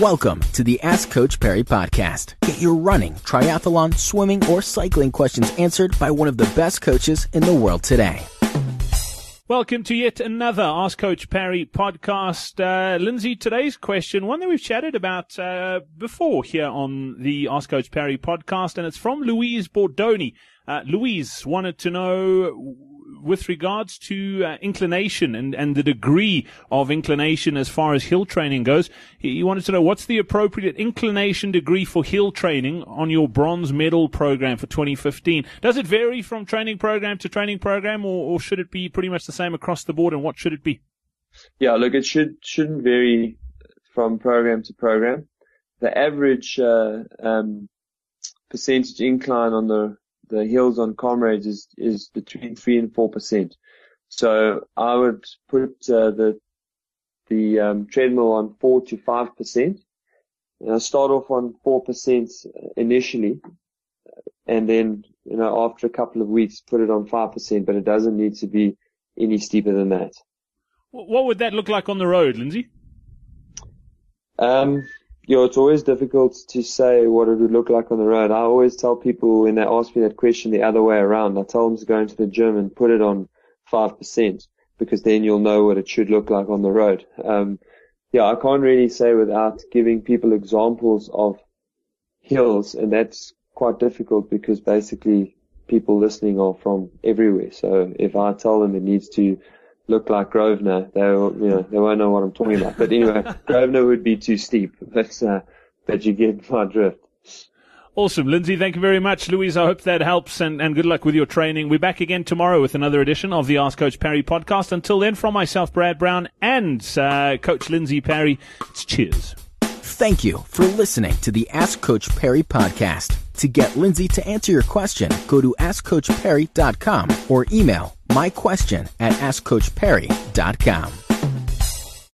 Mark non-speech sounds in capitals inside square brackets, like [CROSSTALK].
Welcome to the Ask Coach Parry podcast. Get your running, triathlon, swimming, or cycling questions answered by one of the best coaches in the world today. Welcome to yet another Ask Coach Parry podcast. Uh, Lindsay, today's question, one that we've chatted about uh, before here on the Ask Coach Parry podcast, and it's from Louise Bordodey. Uh, Louise wanted to know with regards to uh, inclination and, and the degree of inclination as far as hill training goes, he wanted to know what's the appropriate inclination degree for hill training on your bronze medal program for 2015. Does it vary from training program to training program, or, or should it be pretty much the same across the board? And what should it be? Yeah, look, it should shouldn't vary from program to program. The average uh, um, percentage incline on the the hills on comrades is, is between three and four percent. So I would put uh, the the um, treadmill on four to five percent. I start off on four percent initially, and then you know after a couple of weeks put it on five percent. But it doesn't need to be any steeper than that. What would that look like on the road, Lindsay? Um, you know, it's always difficult to say what it would look like on the road. I always tell people when they ask me that question the other way around. I tell them to go into the gym and put it on 5% because then you'll know what it should look like on the road. Um, yeah, I can't really say without giving people examples of hills and that's quite difficult because basically people listening are from everywhere. So if I tell them it needs to look like Grosvenor, they will, you know, they won't know what I'm talking about. But anyway, [LAUGHS] Grosvenor would be too steep. But, uh, but you get my drift. Awesome. Lindsay, thank you very much. Louise, I hope that helps and, and good luck with your training. We're back again tomorrow with another edition of the Ask Coach Parry podcast. Until then, from myself, Brad Brown, and uh, Coach Lindsay Parry, it's cheers. Thank you for listening to the Ask Coach Parry podcast. To get Lindsay to answer your question, go to askcoachparry.com or email my question at AskCoachParry.com.